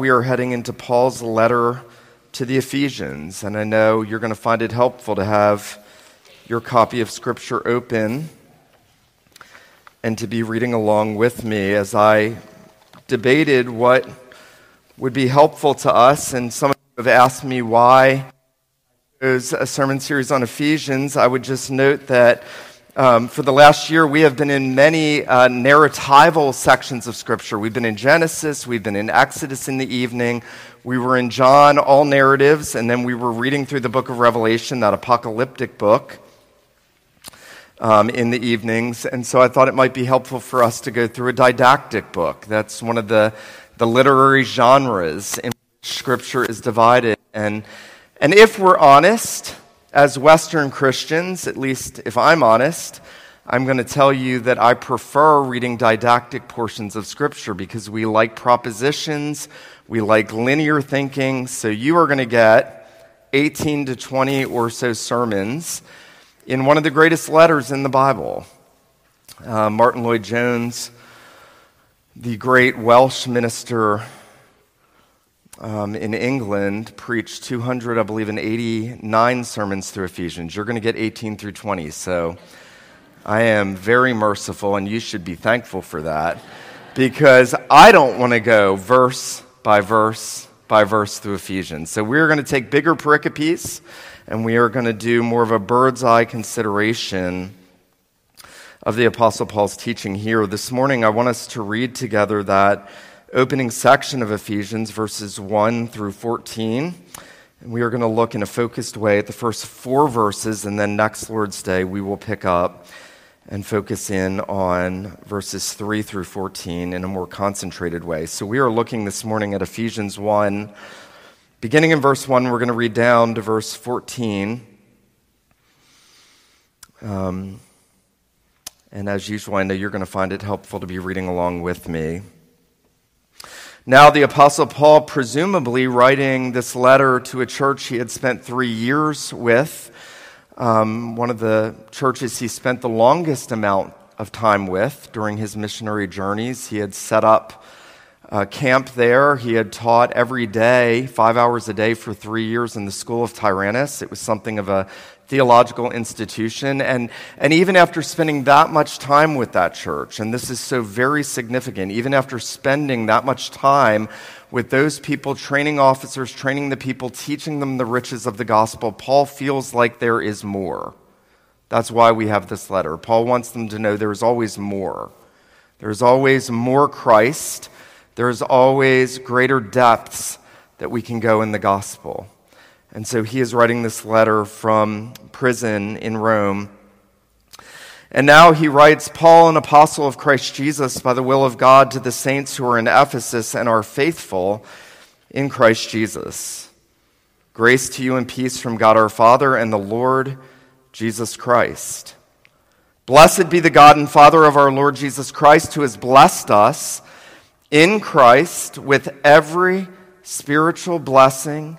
we are heading into Paul's letter to the Ephesians, and I know you're going to find it helpful to have your copy of Scripture open and to be reading along with me as I debated what would be helpful to us. And some of you have asked me why there's a sermon series on Ephesians. I would just note that um, for the last year, we have been in many uh, narratival sections of Scripture. We've been in Genesis, we've been in Exodus in the evening, we were in John, all narratives, and then we were reading through the book of Revelation, that apocalyptic book, um, in the evenings. And so I thought it might be helpful for us to go through a didactic book. That's one of the, the literary genres in which Scripture is divided. And, and if we're honest, as Western Christians, at least if I'm honest, I'm going to tell you that I prefer reading didactic portions of Scripture because we like propositions, we like linear thinking. So you are going to get 18 to 20 or so sermons in one of the greatest letters in the Bible. Uh, Martyn Lloyd-Jones, the great Welsh minister um, in England preached 200, I believe, and 89 sermons through Ephesians. You're going to get 18 through 20. So I am very merciful, and you should be thankful for that because I don't want to go verse by verse by verse through Ephesians. So we're going to take bigger pericopes, and we are going to do more of a bird's eye consideration of the Apostle Paul's teaching here. This morning, I want us to read together that opening section of Ephesians, verses 1 through 14. And we are going to look in a focused way at the first four verses, and then next Lord's Day, we will pick up and focus in on verses 3 through 14 in a more concentrated way. So we are looking this morning at Ephesians 1. Beginning in verse 1, we're going to read down to verse 14. Um, and as usual, I know you're going to find it helpful to be reading along with me. Now, the Apostle Paul, presumably writing this letter to a church he had spent three years with, um, one of the churches he spent the longest amount of time with during his missionary journeys. He had set up a camp there. He had taught every day, five hours a day for three years in the school of Tyrannus. It was something of a theological institution. And, and even after spending that much time with that church, and this is so very significant, even after spending that much time with those people, training officers, training the people, teaching them the riches of the gospel, Paul feels like there is more. That's why we have this letter. Paul wants them to know there is always more. There's always more Christ. There's always greater depths that we can go in the gospel. And so he is writing this letter from prison in Rome. And now he writes, Paul, an apostle of Christ Jesus, by the will of God, to the saints who are in Ephesus and are faithful in Christ Jesus. Grace to you and peace from God our Father and the Lord Jesus Christ. Blessed be the God and Father of our Lord Jesus Christ, who has blessed us in Christ with every spiritual blessing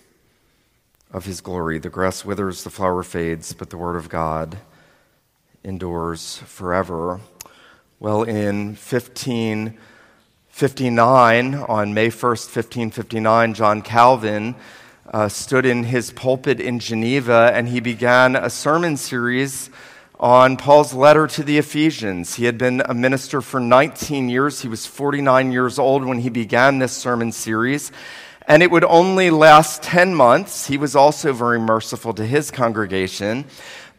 of his glory. The grass withers, the flower fades, but the word of God endures forever. Well, in 1559, on May 1st, 1559, John Calvin uh, stood in his pulpit in Geneva and he began a sermon series on Paul's letter to the Ephesians. He had been a minister for 19 years. He was 49 years old when he began this sermon series and it would only last 10 months. He was also very merciful to his congregation.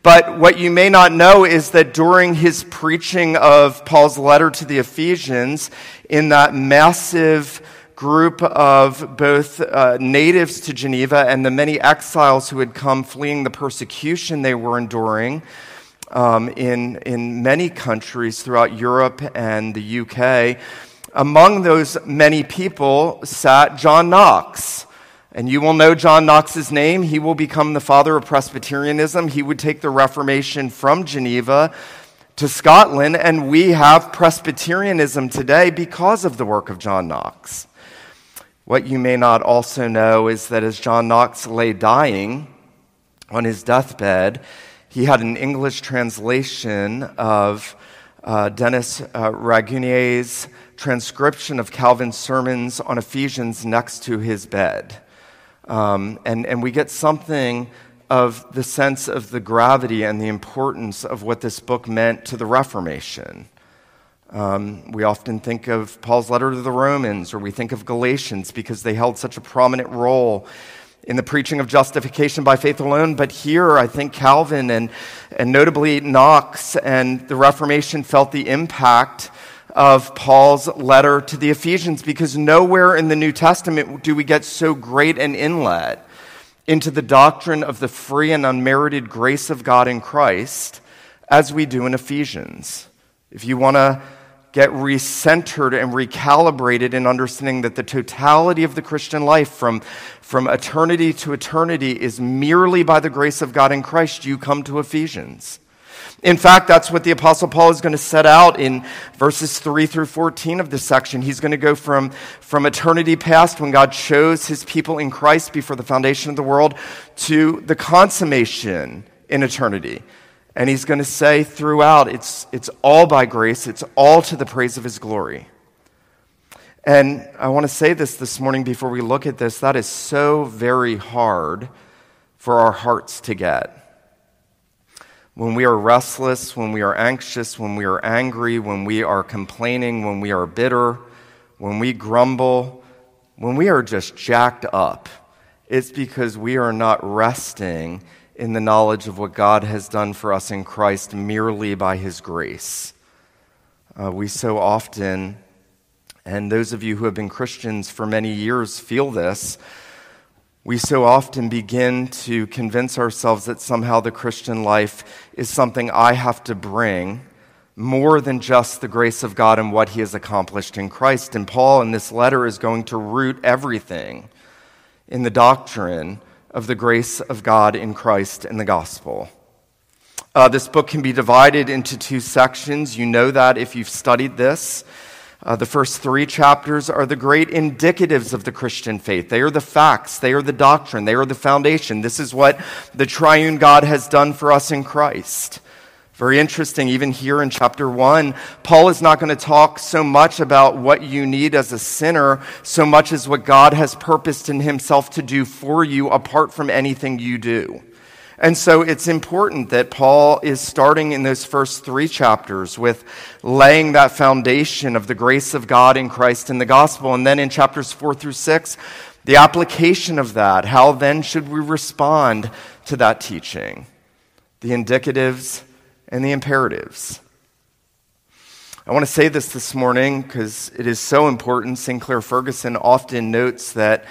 But what you may not know is that during his preaching of Paul's letter to the Ephesians, in that massive group of both uh, natives to Geneva and the many exiles who had come fleeing the persecution they were enduring um, in, in many countries throughout Europe and the UK, among those many people sat John Knox. And you will know John Knox's name. He will become the father of Presbyterianism. He would take the Reformation from Geneva to Scotland, and we have Presbyterianism today because of the work of John Knox. What you may not also know is that as John Knox lay dying on his deathbed, he had an English translation of uh, Denis uh, Raguenier's transcription of Calvin's sermons on Ephesians next to his bed. Um, and, and we get something of the sense of the gravity and the importance of what this book meant to the Reformation. Um, we often think of Paul's letter to the Romans or we think of Galatians because they held such a prominent role in the preaching of justification by faith alone. But here, I think Calvin and, and notably Knox and the Reformation felt the impact of Paul's letter to the Ephesians because nowhere in the New Testament do we get so great an inlet into the doctrine of the free and unmerited grace of God in Christ as we do in Ephesians. If you want to get recentered and recalibrated in understanding that the totality of the Christian life from, from eternity to eternity is merely by the grace of God in Christ, you come to Ephesians. In fact, that's what the Apostle Paul is going to set out in verses 3 through 14 of this section. He's going to go from, from eternity past, when God chose his people in Christ before the foundation of the world, to the consummation in eternity. And he's going to say throughout, it's, it's all by grace, it's all to the praise of his glory. And I want to say this this morning before we look at this that is so very hard for our hearts to get when we are restless, when we are anxious, when we are angry, when we are complaining, when we are bitter, when we grumble, when we are just jacked up, it's because we are not resting in the knowledge of what God has done for us in Christ merely by His grace. Uh, we so often, and those of you who have been Christians for many years feel this, we so often begin to convince ourselves that somehow the Christian life is something I have to bring more than just the grace of God and what he has accomplished in Christ. And Paul in this letter is going to root everything in the doctrine of the grace of God in Christ and the gospel. Uh, this book can be divided into two sections. You know that if you've studied this. Uh, the first three chapters are the great indicatives of the Christian faith. They are the facts, they are the doctrine, they are the foundation. This is what the triune God has done for us in Christ. Very interesting, even here in chapter 1, Paul is not going to talk so much about what you need as a sinner, so much as what God has purposed in himself to do for you apart from anything you do. And so it's important that Paul is starting in those first three chapters with laying that foundation of the grace of God in Christ in the gospel. And then in chapters four through six, the application of that. How then should we respond to that teaching? The indicatives and the imperatives. I want to say this this morning because it is so important. Sinclair Ferguson often notes that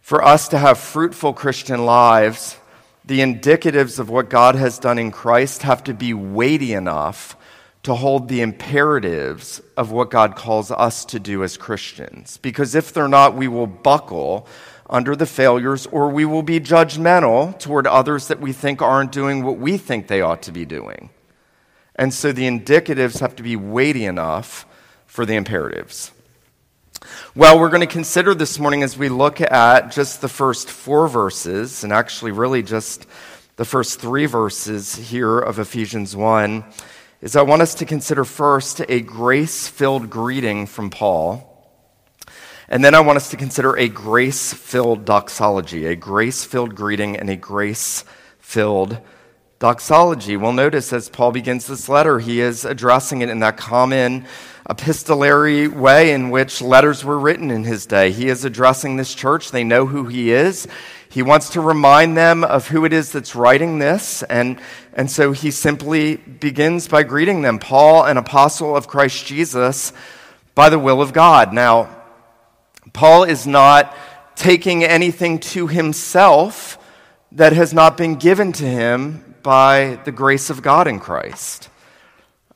for us to have fruitful Christian lives, the indicatives of what God has done in Christ have to be weighty enough to hold the imperatives of what God calls us to do as Christians. Because if they're not, we will buckle under the failures or we will be judgmental toward others that we think aren't doing what we think they ought to be doing. And so the indicatives have to be weighty enough for the imperatives. Well, we're going to consider this morning as we look at just the first four verses, and actually, really just the first three verses here of Ephesians 1, is I want us to consider first a grace filled greeting from Paul. And then I want us to consider a grace filled doxology, a grace filled greeting and a grace filled doxology. We'll notice as Paul begins this letter, he is addressing it in that common epistolary way in which letters were written in his day. He is addressing this church. They know who he is. He wants to remind them of who it is that's writing this. And, and so he simply begins by greeting them Paul, an apostle of Christ Jesus, by the will of God. Now, Paul is not taking anything to himself that has not been given to him by the grace of God in Christ.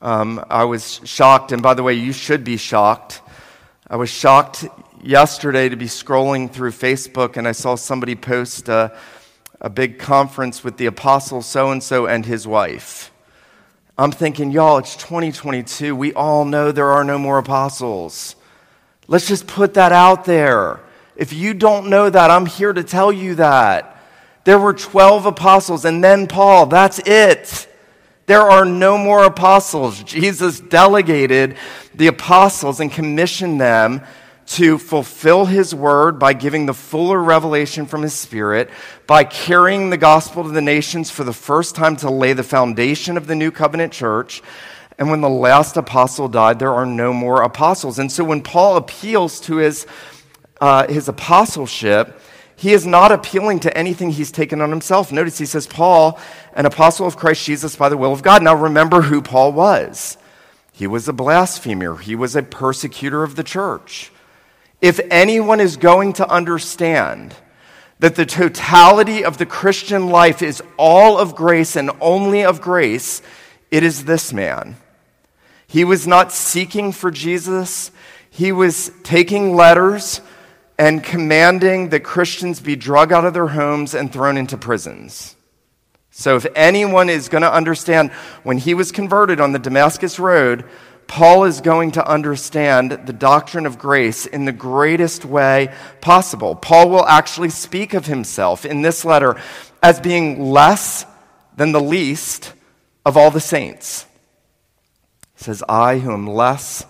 Um, I was shocked, and by the way, you should be shocked. I was shocked yesterday to be scrolling through Facebook and I saw somebody post a, a big conference with the apostle so and so and his wife. I'm thinking, y'all, it's 2022. We all know there are no more apostles. Let's just put that out there. If you don't know that, I'm here to tell you that. There were 12 apostles and then Paul. That's it. There are no more apostles. Jesus delegated the apostles and commissioned them to fulfill his word by giving the fuller revelation from his spirit, by carrying the gospel to the nations for the first time to lay the foundation of the new covenant church. And when the last apostle died, there are no more apostles. And so when Paul appeals to his, uh, his apostleship, he is not appealing to anything he's taken on himself. Notice he says, Paul, an apostle of Christ Jesus by the will of God. Now remember who Paul was. He was a blasphemer, he was a persecutor of the church. If anyone is going to understand that the totality of the Christian life is all of grace and only of grace, it is this man. He was not seeking for Jesus. He was taking letters and commanding that Christians be drug out of their homes and thrown into prisons. So, if anyone is going to understand, when he was converted on the Damascus Road, Paul is going to understand the doctrine of grace in the greatest way possible. Paul will actually speak of himself in this letter as being less than the least of all the saints. He says, I, who am less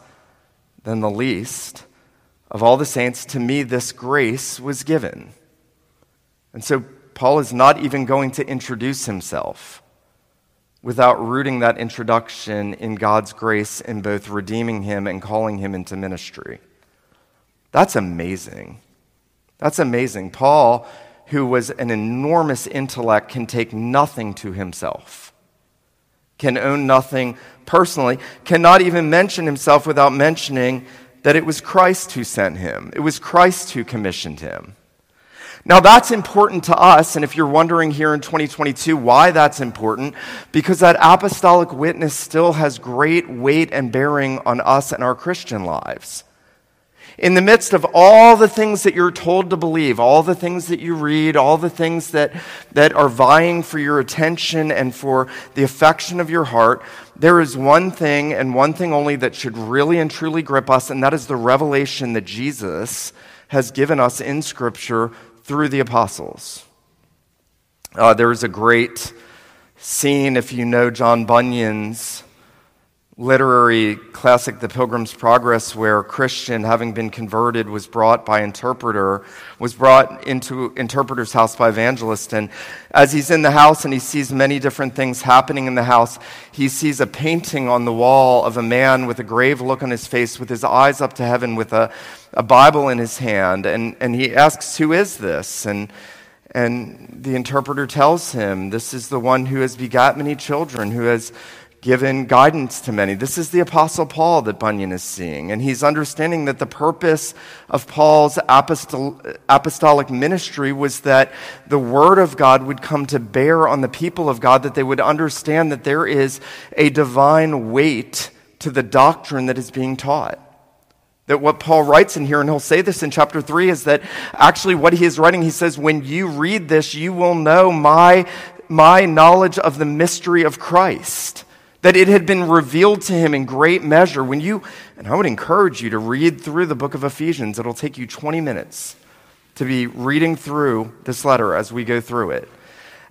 than the least, of all the saints, to me this grace was given. And so Paul is not even going to introduce himself without rooting that introduction in God's grace in both redeeming him and calling him into ministry. That's amazing. That's amazing. Paul, who was an enormous intellect, can take nothing to himself, can own nothing personally, cannot even mention himself without mentioning that it was Christ who sent him, it was Christ who commissioned him. Now, that's important to us, and if you're wondering here in 2022 why that's important, because that apostolic witness still has great weight and bearing on us and our Christian lives. In the midst of all the things that you're told to believe, all the things that you read, all the things that, that are vying for your attention and for the affection of your heart, there is one thing and one thing only that should really and truly grip us, and that is the revelation that Jesus has given us in Scripture through the apostles. Uh, there is a great scene, if you know John Bunyan's literary classic, The Pilgrim's Progress, where Christian, having been converted, was brought by interpreter, was brought into interpreter's house by evangelist. And as he's in the house and he sees many different things happening in the house, he sees a painting on the wall of a man with a grave look on his face, with his eyes up to heaven, with a, a Bible in his hand. And, and he asks, Who is this? And and the interpreter tells him, This is the one who has begot many children, who has given guidance to many. This is the Apostle Paul that Bunyan is seeing. And he's understanding that the purpose of Paul's apostol- apostolic ministry was that the Word of God would come to bear on the people of God, that they would understand that there is a divine weight to the doctrine that is being taught. That what Paul writes in here, and he'll say this in chapter 3, is that actually what he is writing, he says, when you read this, you will know my, my knowledge of the mystery of Christ that it had been revealed to him in great measure. When you, and I would encourage you to read through the book of Ephesians, it'll take you 20 minutes to be reading through this letter as we go through it.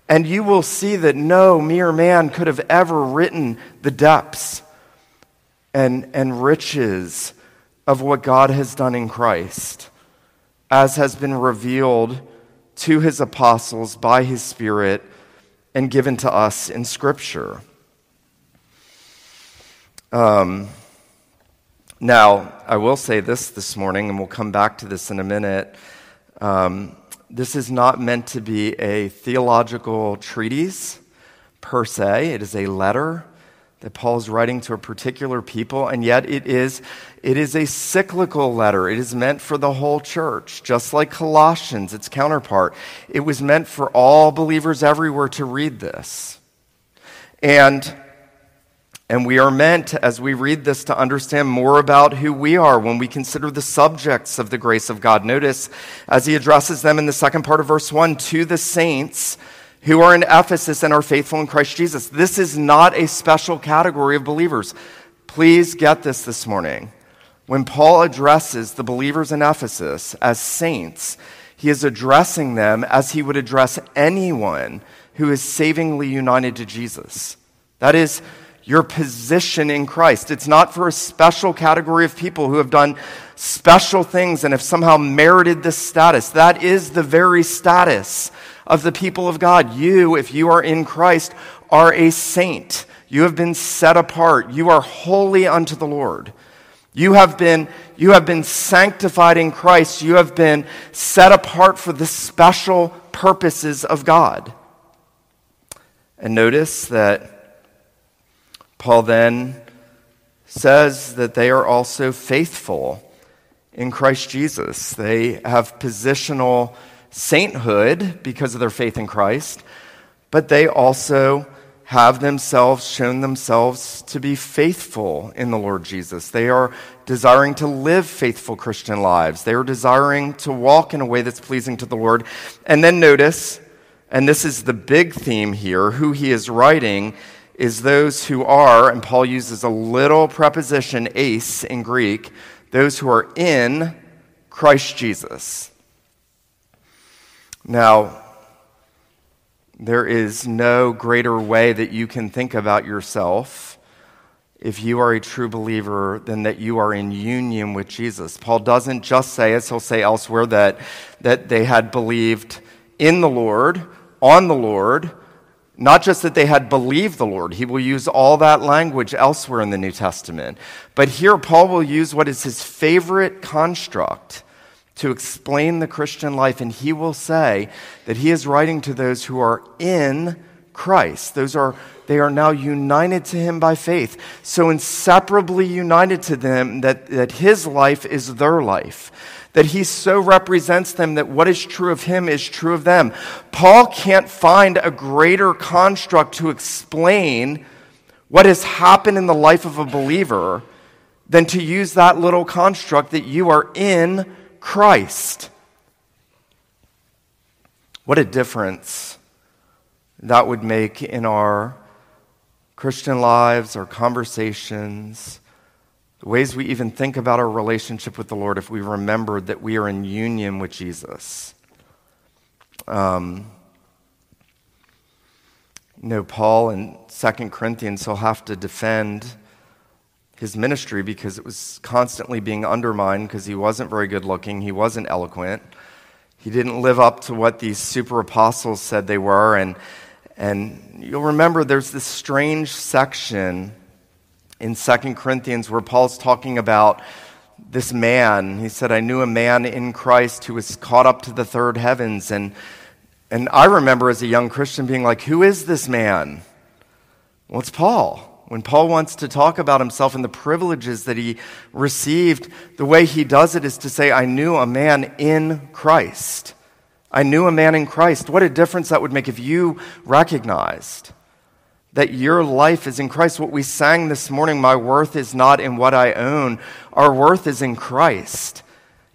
And you will see that no mere man could have ever written the depths and, and riches of what God has done in Christ, as has been revealed to his apostles by his Spirit and given to us in Scripture. Um, now, I will say this this morning, and we'll come back to this in a minute. Um, this is not meant to be a theological treatise per se, it is a letter that Paul is writing to a particular people, and yet it is, it is a cyclical letter. It is meant for the whole church, just like Colossians, its counterpart. It was meant for all believers everywhere to read this. And, and we are meant, as we read this, to understand more about who we are when we consider the subjects of the grace of God. Notice, as he addresses them in the second part of verse 1, to the saints, who are in Ephesus and are faithful in Christ Jesus. This is not a special category of believers. Please get this this morning. When Paul addresses the believers in Ephesus as saints, he is addressing them as he would address anyone who is savingly united to Jesus. That is your position in Christ. It's not for a special category of people who have done special things and have somehow merited this status. That is the very status of the people of God. You, if you are in Christ, are a saint. You have been set apart. You are holy unto the Lord. You have been, you have been sanctified in Christ. You have been set apart for the special purposes of God. And notice that Paul then says that they are also faithful in Christ Jesus. They have positional sainthood because of their faith in Christ, but they also have themselves shown themselves to be faithful in the Lord Jesus. They are desiring to live faithful Christian lives. They are desiring to walk in a way that's pleasing to the Lord. And then notice, and this is the big theme here, who he is writing is those who are, and Paul uses a little preposition, ace, in Greek, those who are in Christ Jesus. Now, there is no greater way that you can think about yourself if you are a true believer than that you are in union with Jesus. Paul doesn't just say, as he'll say elsewhere, that, that they had believed in the Lord, on the Lord, not just that they had believed the Lord. He will use all that language elsewhere in the New Testament. But here, Paul will use what is his favorite construct to explain the Christian life, and he will say that he is writing to those who are in Christ. Those are they are now united to him by faith. So inseparably united to them that, that his life is their life. That he so represents them that what is true of him is true of them. Paul can't find a greater construct to explain what has happened in the life of a believer than to use that little construct that you are in Christ. What a difference that would make in our Christian lives, our conversations, the ways we even think about our relationship with the Lord if we remember that we are in union with Jesus. Um, you know, Paul in 2 Corinthians, he'll have to defend his ministry because it was constantly being undermined because he wasn't very good looking, he wasn't eloquent. He didn't live up to what these super apostles said they were. And, and you'll remember there's this strange section in Second Corinthians where Paul's talking about this man. He said, I knew a man in Christ who was caught up to the third heavens. And, and I remember as a young Christian being like, Who is this man? Well, it's Paul. When Paul wants to talk about himself and the privileges that he received, the way he does it is to say, I knew a man in Christ. I knew a man in Christ. What a difference that would make if you recognized that your life is in Christ. What we sang this morning, my worth is not in what I own, our worth is in Christ.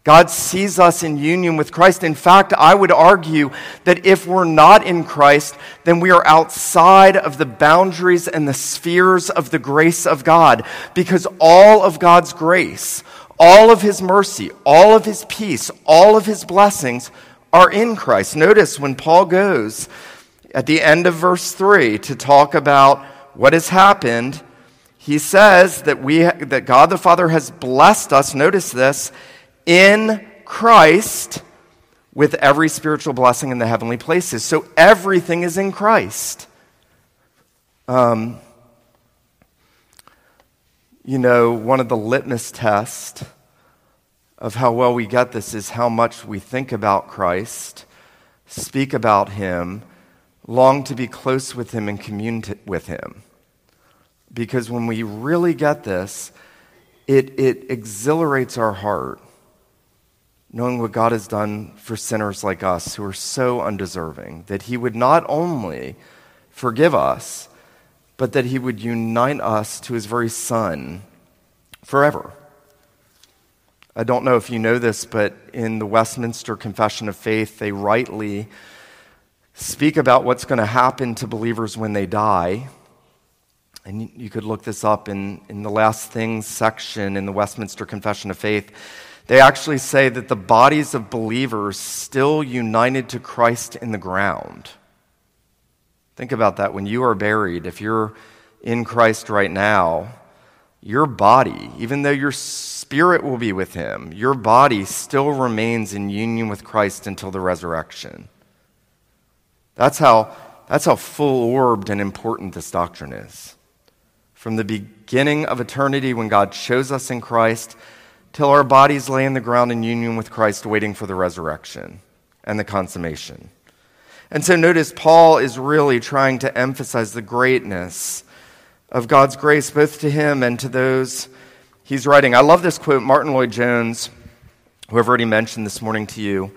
God sees us in union with Christ. In fact, I would argue that if we're not in Christ, then we are outside of the boundaries and the spheres of the grace of God. Because all of God's grace, all of His mercy, all of His peace, all of His blessings are in Christ. Notice when Paul goes at the end of verse 3 to talk about what has happened, he says that, we, that God the Father has blessed us. Notice this in Christ with every spiritual blessing in the heavenly places. So everything is in Christ. Um, you know, one of the litmus tests of how well we get this is how much we think about Christ, speak about Him, long to be close with Him and commune t- with Him. Because when we really get this, it, it exhilarates our heart knowing what God has done for sinners like us who are so undeserving, that He would not only forgive us, but that He would unite us to His very Son forever. I don't know if you know this, but in the Westminster Confession of Faith, they rightly speak about what's going to happen to believers when they die. And you could look this up in, in the last things section in the Westminster Confession of Faith. They actually say that the bodies of believers still united to Christ in the ground. Think about that. When you are buried, if you're in Christ right now, your body, even though your spirit will be with him, your body still remains in union with Christ until the resurrection. That's how, that's how full orbed and important this doctrine is. From the beginning of eternity, when God chose us in Christ, till our bodies lay in the ground in union with Christ, waiting for the resurrection and the consummation. And so notice Paul is really trying to emphasize the greatness of God's grace, both to him and to those he's writing. I love this quote, Martyn Lloyd-Jones, who I've already mentioned this morning to you.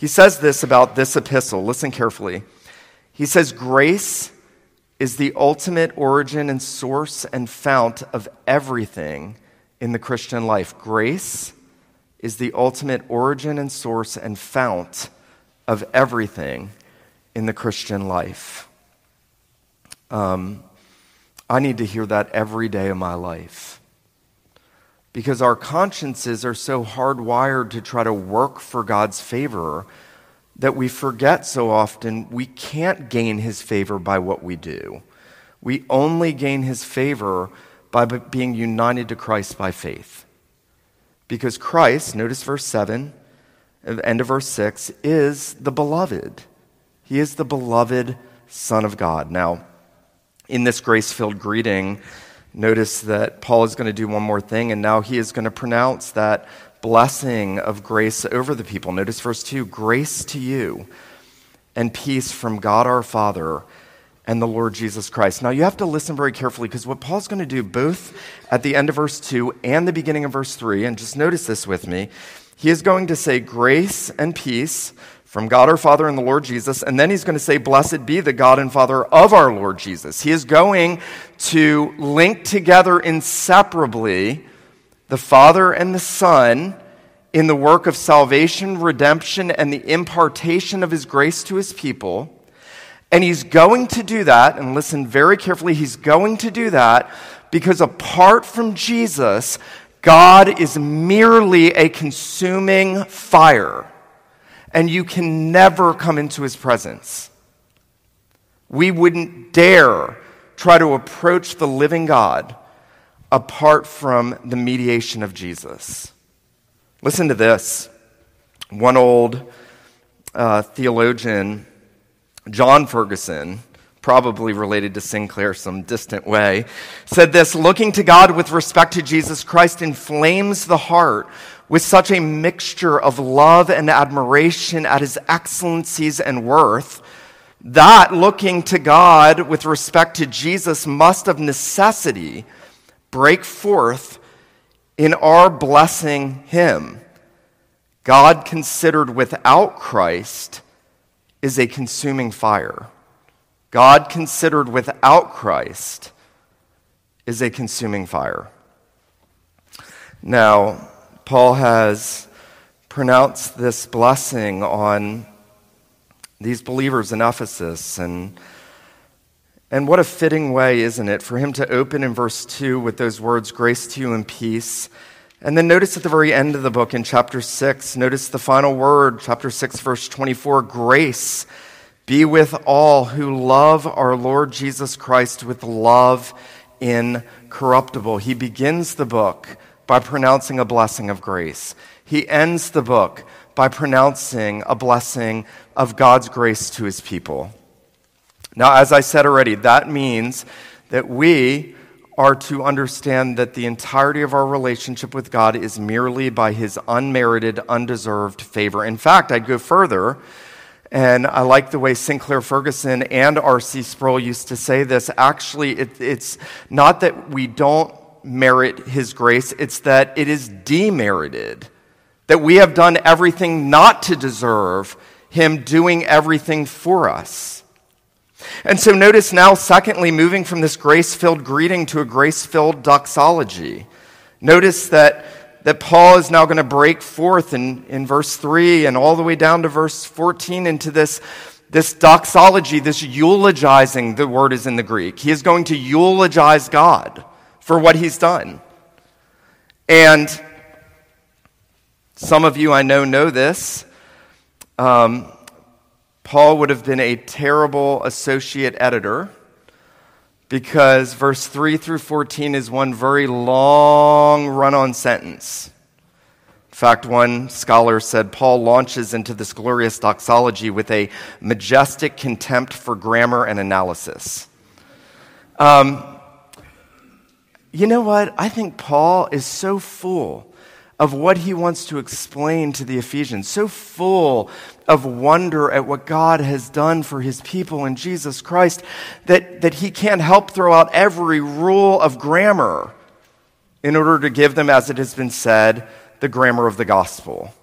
He says this about this epistle. Listen carefully. He says, Grace is the ultimate origin and source and fount of everything in the Christian life. Grace is the ultimate origin and source and fount of everything in the Christian life. Um, I need to hear that every day of my life. Because our consciences are so hardwired to try to work for God's favor that we forget so often we can't gain His favor by what we do. We only gain His favor by being united to Christ by faith. Because Christ, notice verse 7, end of verse 6, is the beloved. He is the beloved Son of God. Now, in this grace filled greeting, notice that Paul is going to do one more thing, and now he is going to pronounce that blessing of grace over the people. Notice verse 2 grace to you and peace from God our Father and the Lord Jesus Christ. Now, you have to listen very carefully because what Paul's going to do both at the end of verse 2 and the beginning of verse 3, and just notice this with me, he is going to say grace and peace from God our Father and the Lord Jesus, and then he's going to say, Blessed be the God and Father of our Lord Jesus. He is going to link together inseparably the Father and the Son in the work of salvation, redemption, and the impartation of his grace to his people. And he's going to do that, and listen very carefully, he's going to do that because apart from Jesus, God is merely a consuming fire, and you can never come into his presence. We wouldn't dare try to approach the living God apart from the mediation of Jesus. Listen to this. One old uh, theologian John Ferguson, probably related to Sinclair some distant way, said this Looking to God with respect to Jesus Christ inflames the heart with such a mixture of love and admiration at his excellencies and worth that looking to God with respect to Jesus must of necessity break forth in our blessing him. God considered without Christ is a consuming fire. God considered without Christ is a consuming fire. Now, Paul has pronounced this blessing on these believers in Ephesus. And, and what a fitting way, isn't it, for him to open in verse 2 with those words, grace to you and peace. And then notice at the very end of the book in chapter 6, notice the final word, chapter 6, verse 24 grace be with all who love our Lord Jesus Christ with love incorruptible. He begins the book by pronouncing a blessing of grace. He ends the book by pronouncing a blessing of God's grace to his people. Now, as I said already, that means that we are to understand that the entirety of our relationship with God is merely by his unmerited, undeserved favor. In fact, I'd go further and I like the way Sinclair Ferguson and R.C. Sproul used to say this. Actually, it, it's not that we don't merit his grace, it's that it is demerited. That we have done everything not to deserve him doing everything for us. And so notice now, secondly, moving from this grace filled greeting to a grace filled doxology. Notice that that Paul is now going to break forth in, in verse 3 and all the way down to verse 14 into this, this doxology, this eulogizing, the word is in the Greek. He is going to eulogize God for what he's done. And some of you I know know this. Um, Paul would have been a terrible associate editor because verse 3 through 14 is one very long run on sentence. In fact, one scholar said Paul launches into this glorious doxology with a majestic contempt for grammar and analysis. Um, you know what? I think Paul is so full of what he wants to explain to the Ephesians, so full of wonder at what God has done for his people in Jesus Christ that, that he can't help throw out every rule of grammar in order to give them, as it has been said, the grammar of the gospel.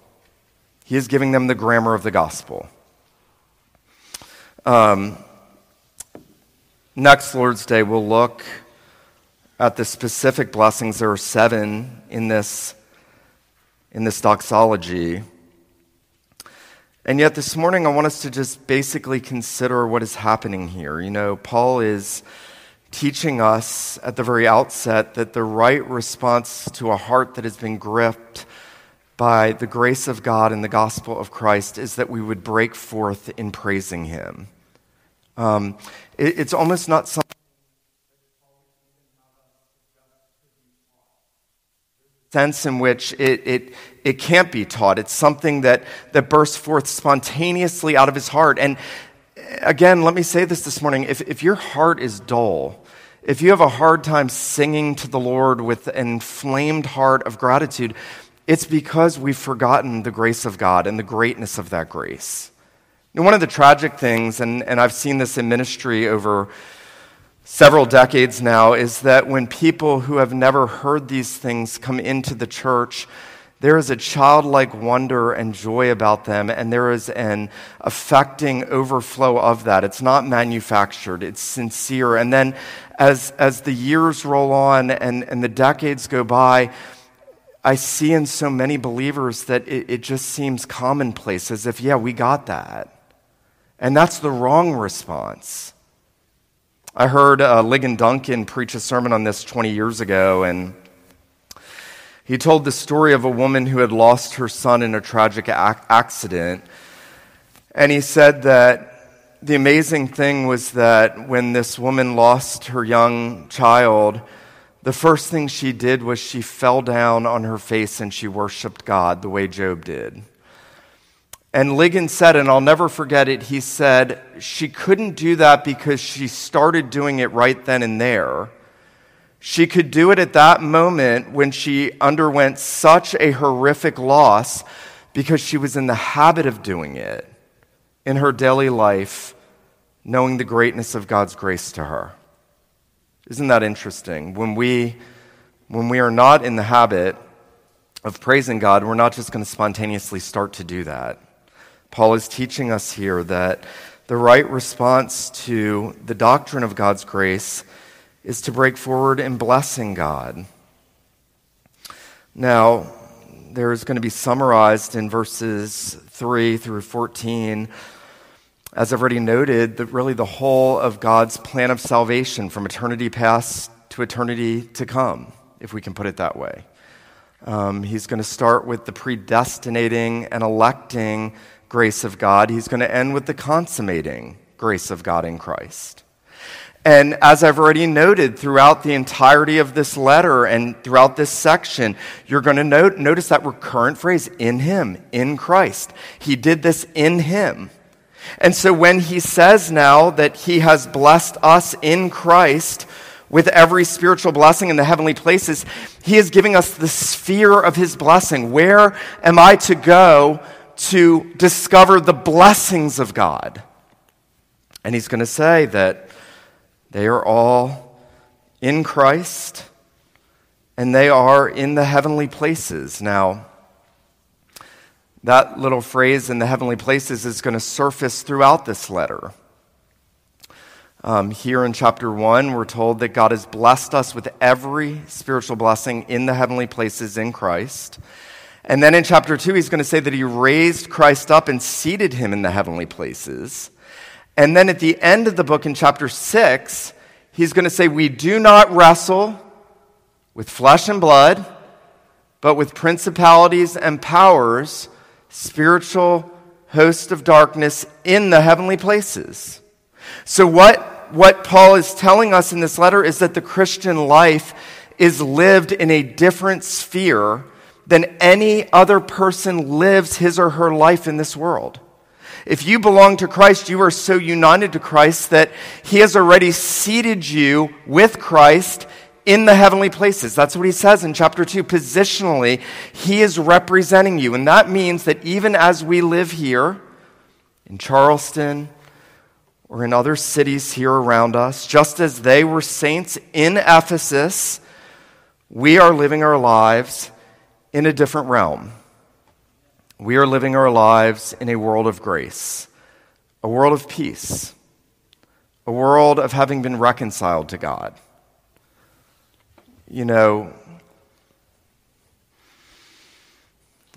He is giving them the grammar of the gospel. Um, next Lord's Day, we'll look at the specific blessings. There are seven in this in this doxology. And yet, this morning, I want us to just basically consider what is happening here. You know, Paul is teaching us at the very outset that the right response to a heart that has been gripped by the grace of God and the gospel of Christ is that we would break forth in praising Him. Um, it, it's almost not something sense in which it, it, it can't be taught. It's something that, that bursts forth spontaneously out of his heart. And again, let me say this this morning. If, if your heart is dull, if you have a hard time singing to the Lord with an inflamed heart of gratitude, it's because we've forgotten the grace of God and the greatness of that grace. And one of the tragic things, and, and I've seen this in ministry over several decades now is that when people who have never heard these things come into the church, there is a childlike wonder and joy about them, and there is an affecting overflow of that. It's not manufactured, it's sincere. And then as, as the years roll on and, and the decades go by, I see in so many believers that it, it just seems commonplace, as if, yeah, we got that. And that's the wrong response. I heard uh, Ligon Duncan preach a sermon on this 20 years ago, and he told the story of a woman who had lost her son in a tragic ac- accident. And he said that the amazing thing was that when this woman lost her young child, the first thing she did was she fell down on her face and she worshiped God the way Job did. And Ligon said, and I'll never forget it, he said, she couldn't do that because she started doing it right then and there. She could do it at that moment when she underwent such a horrific loss because she was in the habit of doing it in her daily life, knowing the greatness of God's grace to her. Isn't that interesting? When we, when we are not in the habit of praising God, we're not just going to spontaneously start to do that. Paul is teaching us here that the right response to the doctrine of God's grace is to break forward in blessing God. Now, there's going to be summarized in verses 3 through 14. As I've already noted, that really the whole of God's plan of salvation from eternity past to eternity to come, if we can put it that way. Um, he's going to start with the predestinating and electing grace of God. He's going to end with the consummating grace of God in Christ. And as I've already noted throughout the entirety of this letter and throughout this section, you're going to note, notice that recurrent phrase in Him, in Christ. He did this in Him. And so when He says now that He has blessed us in Christ with every spiritual blessing in the heavenly places, He is giving us the sphere of His blessing. Where am I to go to discover the blessings of God? And He's going to say that they are all in Christ and they are in the heavenly places. Now, that little phrase in the heavenly places is going to surface throughout this letter. Um, here in chapter 1, we're told that God has blessed us with every spiritual blessing in the heavenly places in Christ. And then in chapter 2, he's going to say that he raised Christ up and seated him in the heavenly places. And then at the end of the book in chapter 6, he's going to say, We do not wrestle with flesh and blood, but with principalities and powers, spiritual hosts of darkness in the heavenly places. So, what, what Paul is telling us in this letter is that the Christian life is lived in a different sphere than any other person lives his or her life in this world. If you belong to Christ, you are so united to Christ that He has already seated you with Christ in the heavenly places. That's what he says in chapter 2. Positionally, he is representing you. And that means that even as we live here in Charleston or in other cities here around us, just as they were saints in Ephesus, we are living our lives in a different realm. We are living our lives in a world of grace, a world of peace, a world of having been reconciled to God. You know,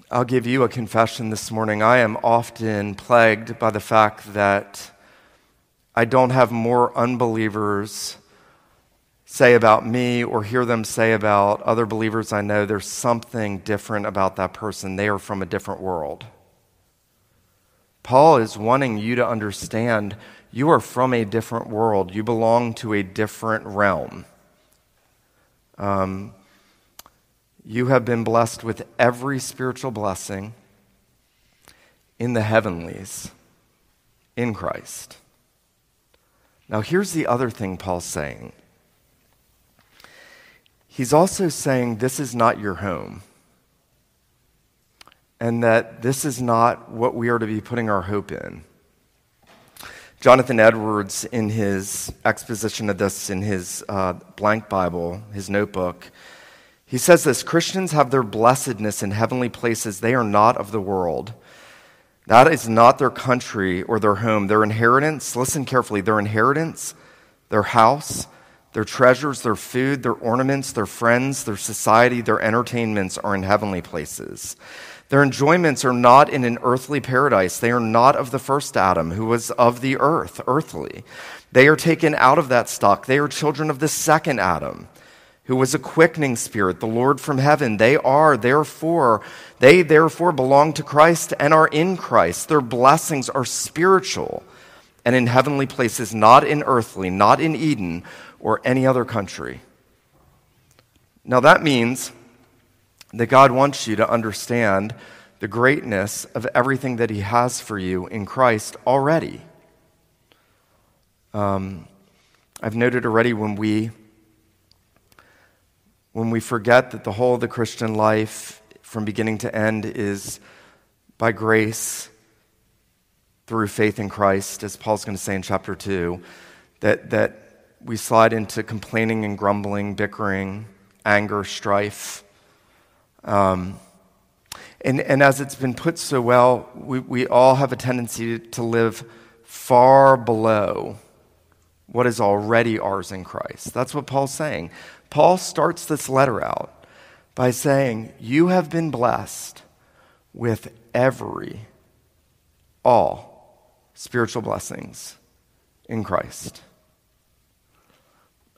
I'll give you a confession this morning. I am often plagued by the fact that I don't have more unbelievers say about me or hear them say about other believers I know, there's something different about that person. They are from a different world. Paul is wanting you to understand you are from a different world, you belong to a different realm. Um, you have been blessed with every spiritual blessing in the heavenlies in Christ. Now, here's the other thing Paul's saying He's also saying this is not your home. And that this is not what we are to be putting our hope in. Jonathan Edwards, in his exposition of this in his uh, blank Bible, his notebook, he says this Christians have their blessedness in heavenly places. They are not of the world. That is not their country or their home. Their inheritance, listen carefully, their inheritance, their house, their treasures, their food, their ornaments, their friends, their society, their entertainments are in heavenly places. Their enjoyments are not in an earthly paradise. They are not of the first Adam, who was of the earth, earthly. They are taken out of that stock. They are children of the second Adam, who was a quickening spirit, the Lord from heaven. They are, therefore, they therefore belong to Christ and are in Christ. Their blessings are spiritual and in heavenly places, not in earthly, not in Eden or any other country. Now, that means that God wants you to understand the greatness of everything that He has for you in Christ already. Um, I've noted already when we when we forget that the whole of the Christian life from beginning to end is by grace through faith in Christ, as Paul's going to say in chapter 2, that, that we slide into complaining and grumbling, bickering, anger, strife. Um, and, and as it's been put so well, we, we all have a tendency to live far below what is already ours in Christ. That's what Paul's saying. Paul starts this letter out by saying, You have been blessed with every, all spiritual blessings in Christ.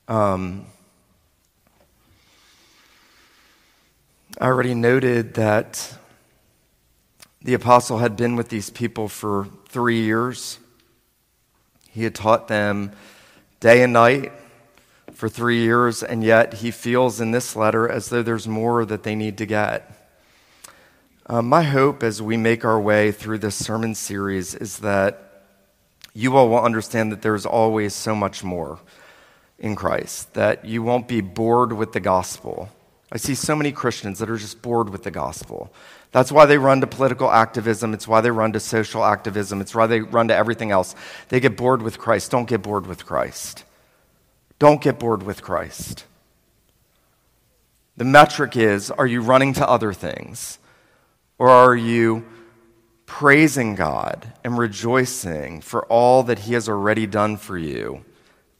Um, I already noted that the apostle had been with these people for three years. He had taught them day and night for three years, and yet he feels in this letter as though there's more that they need to get. Uh, my hope as we make our way through this sermon series is that you all will understand that there's always so much more in Christ, that you won't be bored with the gospel I see so many Christians that are just bored with the gospel. That's why they run to political activism. It's why they run to social activism. It's why they run to everything else. They get bored with Christ. Don't get bored with Christ. Don't get bored with Christ. The metric is are you running to other things? Or are you praising God and rejoicing for all that He has already done for you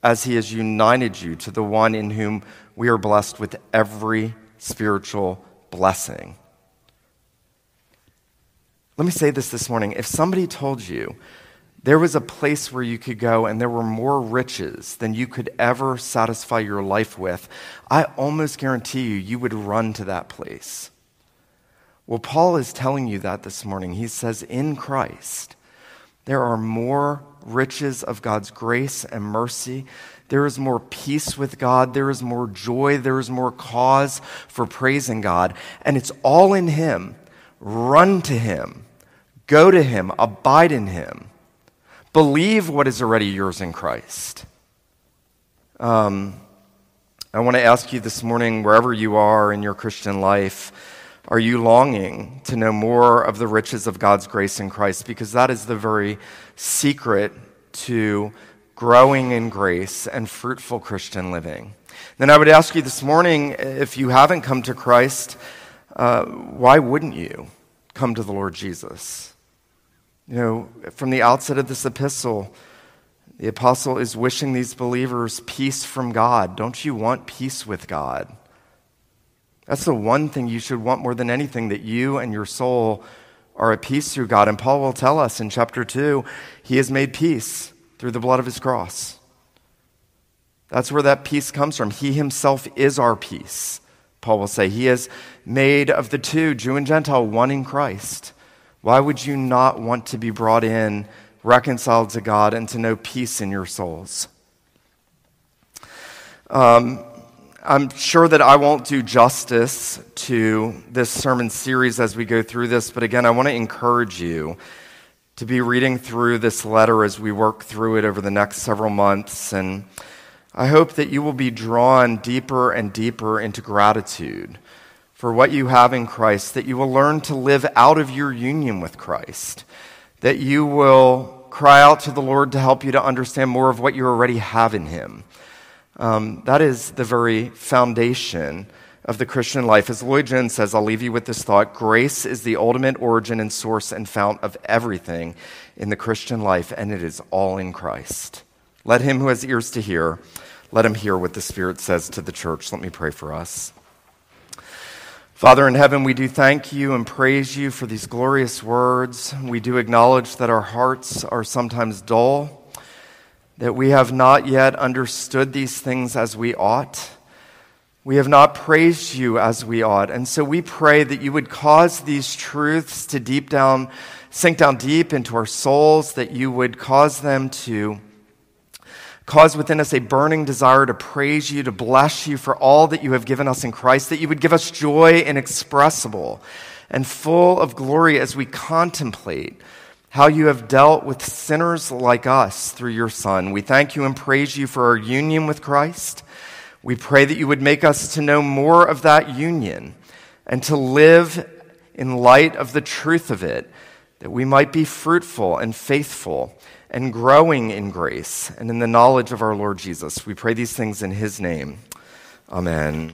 as He has united you to the one in whom we are blessed with every spiritual blessing. Let me say this this morning. If somebody told you there was a place where you could go and there were more riches than you could ever satisfy your life with, I almost guarantee you, you would run to that place. Well, Paul is telling you that this morning. He says, in Christ, there are more riches of God's grace and mercy there is more peace with God. There is more joy. There is more cause for praising God. And it's all in Him. Run to Him. Go to Him. Abide in Him. Believe what is already yours in Christ. Um, I want to ask you this morning, wherever you are in your Christian life, are you longing to know more of the riches of God's grace in Christ? Because that is the very secret to growing in grace and fruitful Christian living. Then I would ask you this morning if you haven't come to Christ, uh, why wouldn't you come to the Lord Jesus? You know, from the outset of this epistle, the apostle is wishing these believers peace from God. Don't you want peace with God? That's the one thing you should want more than anything that you and your soul are at peace through God. And Paul will tell us in chapter 2 he has made peace through the blood of his cross. That's where that peace comes from. He himself is our peace, Paul will say. He has made of the two, Jew and Gentile, one in Christ. Why would you not want to be brought in, reconciled to God, and to know peace in your souls? Um, I'm sure that I won't do justice to this sermon series as we go through this, but again, I want to encourage you to be reading through this letter as we work through it over the next several months. And I hope that you will be drawn deeper and deeper into gratitude for what you have in Christ, that you will learn to live out of your union with Christ, that you will cry out to the Lord to help you to understand more of what you already have in Him. Um, that is the very foundation of the Christian life. As Lloyd Jones says, I'll leave you with this thought grace is the ultimate origin and source and fount of everything in the Christian life, and it is all in Christ. Let him who has ears to hear, let him hear what the Spirit says to the church. Let me pray for us. Father in heaven, we do thank you and praise you for these glorious words. We do acknowledge that our hearts are sometimes dull, that we have not yet understood these things as we ought. We have not praised you as we ought. And so we pray that you would cause these truths to deep down, sink down deep into our souls, that you would cause them to cause within us a burning desire to praise you, to bless you for all that you have given us in Christ, that you would give us joy inexpressible and full of glory as we contemplate how you have dealt with sinners like us through your Son. We thank you and praise you for our union with Christ. We pray that you would make us to know more of that union and to live in light of the truth of it, that we might be fruitful and faithful and growing in grace and in the knowledge of our Lord Jesus. We pray these things in his name. Amen.